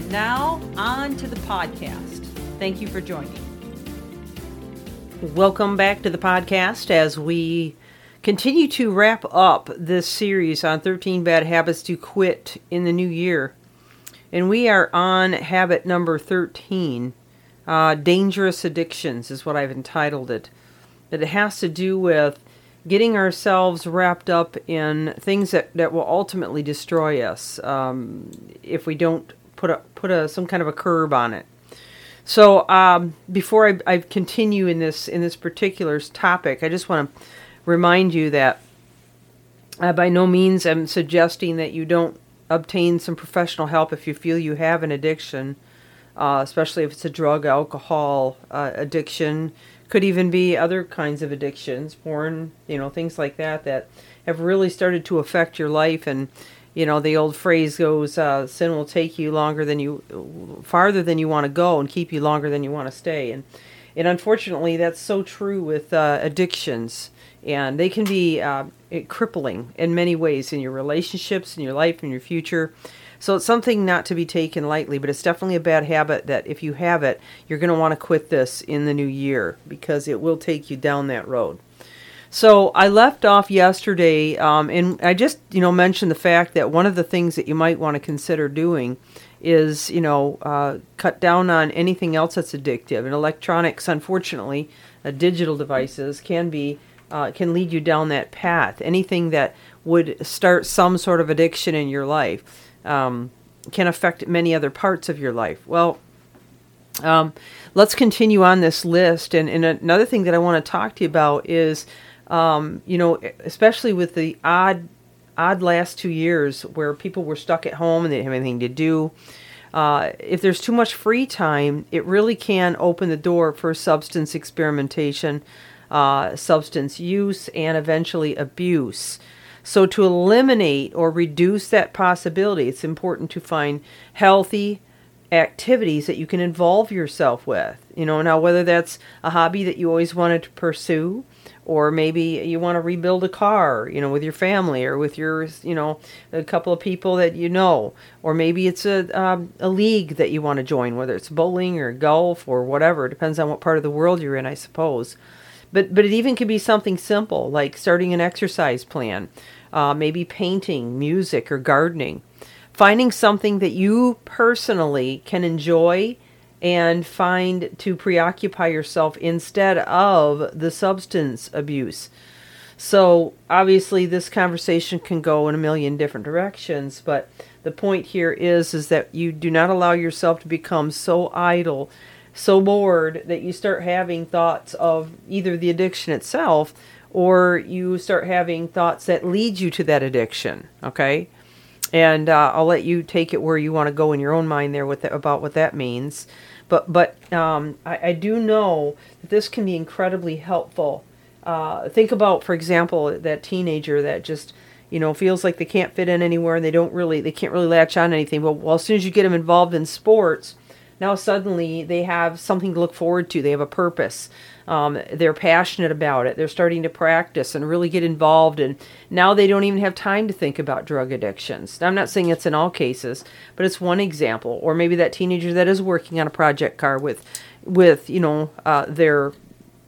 And now, on to the podcast. Thank you for joining. Welcome back to the podcast as we continue to wrap up this series on 13 bad habits to quit in the new year. And we are on habit number 13 uh, Dangerous Addictions, is what I've entitled it. That it has to do with getting ourselves wrapped up in things that, that will ultimately destroy us um, if we don't put a put a some kind of a curb on it. So um, before I, I, continue in this in this particular topic, I just want to remind you that uh, by no means I'm suggesting that you don't obtain some professional help if you feel you have an addiction, uh, especially if it's a drug, alcohol uh, addiction could even be other kinds of addictions, porn, you know, things like that that have really started to affect your life. And you know, the old phrase goes, uh, "Sin will take you longer than you, farther than you want to go, and keep you longer than you want to stay." And and unfortunately, that's so true with uh, addictions, and they can be uh, crippling in many ways in your relationships, in your life, in your future. So it's something not to be taken lightly, but it's definitely a bad habit that if you have it, you're going to want to quit this in the new year because it will take you down that road. So I left off yesterday, um, and I just you know mentioned the fact that one of the things that you might want to consider doing is you know uh, cut down on anything else that's addictive. And electronics, unfortunately, uh, digital devices can be uh, can lead you down that path. Anything that would start some sort of addiction in your life um, can affect many other parts of your life. Well, um, let's continue on this list. And, and, another thing that I want to talk to you about is, um, you know, especially with the odd, odd last two years where people were stuck at home and they didn't have anything to do. Uh, if there's too much free time, it really can open the door for substance experimentation, uh, substance use, and eventually abuse. So, to eliminate or reduce that possibility, it's important to find healthy activities that you can involve yourself with. You know, now whether that's a hobby that you always wanted to pursue, or maybe you want to rebuild a car, you know, with your family or with your, you know, a couple of people that you know, or maybe it's a um, a league that you want to join, whether it's bowling or golf or whatever. It depends on what part of the world you're in, I suppose. But but it even could be something simple like starting an exercise plan, uh, maybe painting, music, or gardening. Finding something that you personally can enjoy and find to preoccupy yourself instead of the substance abuse. So, obviously this conversation can go in a million different directions, but the point here is is that you do not allow yourself to become so idle so bored that you start having thoughts of either the addiction itself or you start having thoughts that lead you to that addiction. Okay. And uh, I'll let you take it where you want to go in your own mind there with the, about what that means. But but um, I, I, do know that this can be incredibly helpful. Uh, think about, for example, that teenager that just you know feels like they can't fit in anywhere and they don't really they can't really latch on anything. Well, well as soon as you get them involved in sports, now suddenly they have something to look forward to. They have a purpose. Um, they're passionate about it. They're starting to practice and really get involved. And now they don't even have time to think about drug addictions. Now, I'm not saying it's in all cases, but it's one example. Or maybe that teenager that is working on a project car with, with you know, uh, their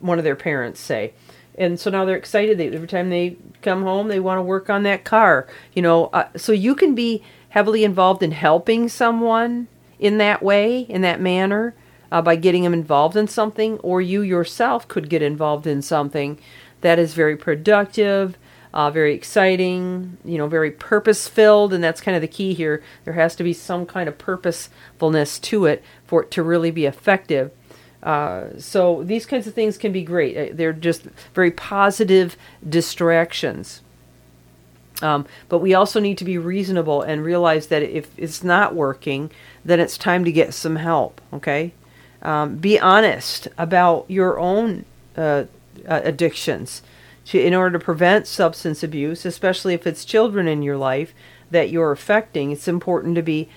one of their parents, say. And so now they're excited. They, every time they come home, they want to work on that car. You know, uh, so you can be heavily involved in helping someone in that way, in that manner, uh, by getting them involved in something, or you yourself could get involved in something that is very productive, uh, very exciting, you know, very purpose filled, and that's kind of the key here. There has to be some kind of purposefulness to it for it to really be effective. Uh, so these kinds of things can be great. Uh, they're just very positive distractions. Um, but we also need to be reasonable and realize that if it's not working, then it's time to get some help. Okay, um, be honest about your own uh, uh, addictions. To, in order to prevent substance abuse, especially if it's children in your life that you're affecting, it's important to be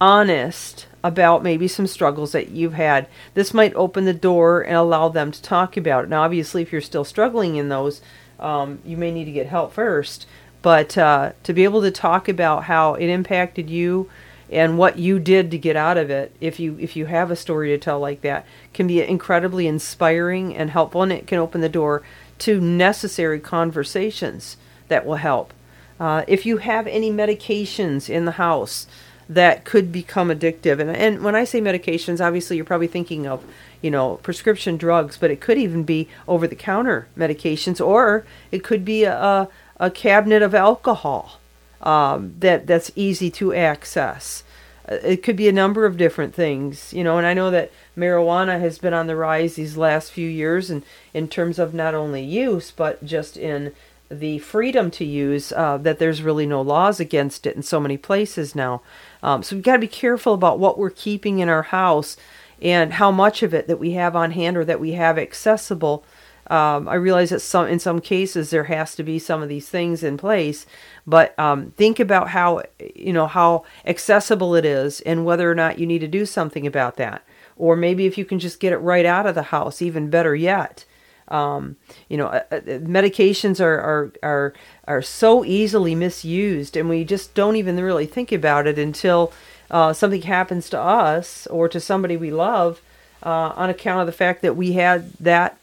honest about maybe some struggles that you've had. This might open the door and allow them to talk about it. Now, obviously, if you're still struggling in those, um, you may need to get help first. But uh, to be able to talk about how it impacted you and what you did to get out of it, if you if you have a story to tell like that, can be incredibly inspiring and helpful, and it can open the door to necessary conversations that will help. Uh, if you have any medications in the house that could become addictive, and, and when I say medications, obviously you're probably thinking of you know prescription drugs, but it could even be over the counter medications, or it could be a, a a cabinet of alcohol um, that that's easy to access. Uh, it could be a number of different things, you know. And I know that marijuana has been on the rise these last few years, and in terms of not only use but just in the freedom to use. Uh, that there's really no laws against it in so many places now. Um, so we've got to be careful about what we're keeping in our house and how much of it that we have on hand or that we have accessible um, I realize that some in some cases there has to be some of these things in place, but um, think about how you know how accessible it is and whether or not you need to do something about that, or maybe if you can just get it right out of the house, even better yet. Um, you know, uh, uh, medications are, are are are so easily misused, and we just don't even really think about it until uh, something happens to us or to somebody we love, uh, on account of the fact that we had that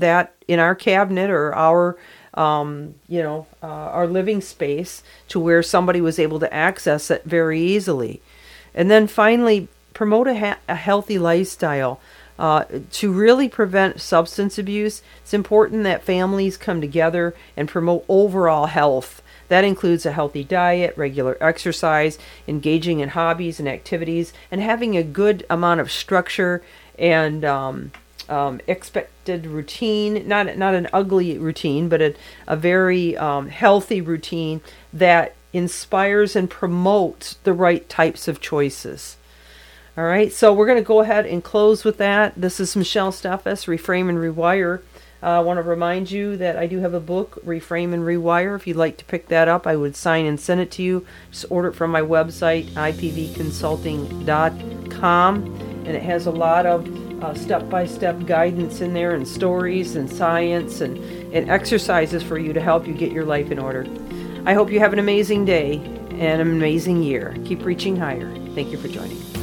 that in our cabinet or our um, you know uh, our living space to where somebody was able to access it very easily. And then finally promote a, ha- a healthy lifestyle uh, to really prevent substance abuse. It's important that families come together and promote overall health. That includes a healthy diet, regular exercise, engaging in hobbies and activities, and having a good amount of structure and um, um, expected routine, not not an ugly routine, but a, a very um, healthy routine that inspires and promotes the right types of choices. All right, so we're going to go ahead and close with that. This is Michelle Steffes, Reframe and Rewire. Uh, I want to remind you that I do have a book, Reframe and Rewire. If you'd like to pick that up, I would sign and send it to you. Just order it from my website, ipvconsulting.com, and it has a lot of step by step guidance in there, and stories, and science, and, and exercises for you to help you get your life in order. I hope you have an amazing day and an amazing year. Keep reaching higher. Thank you for joining.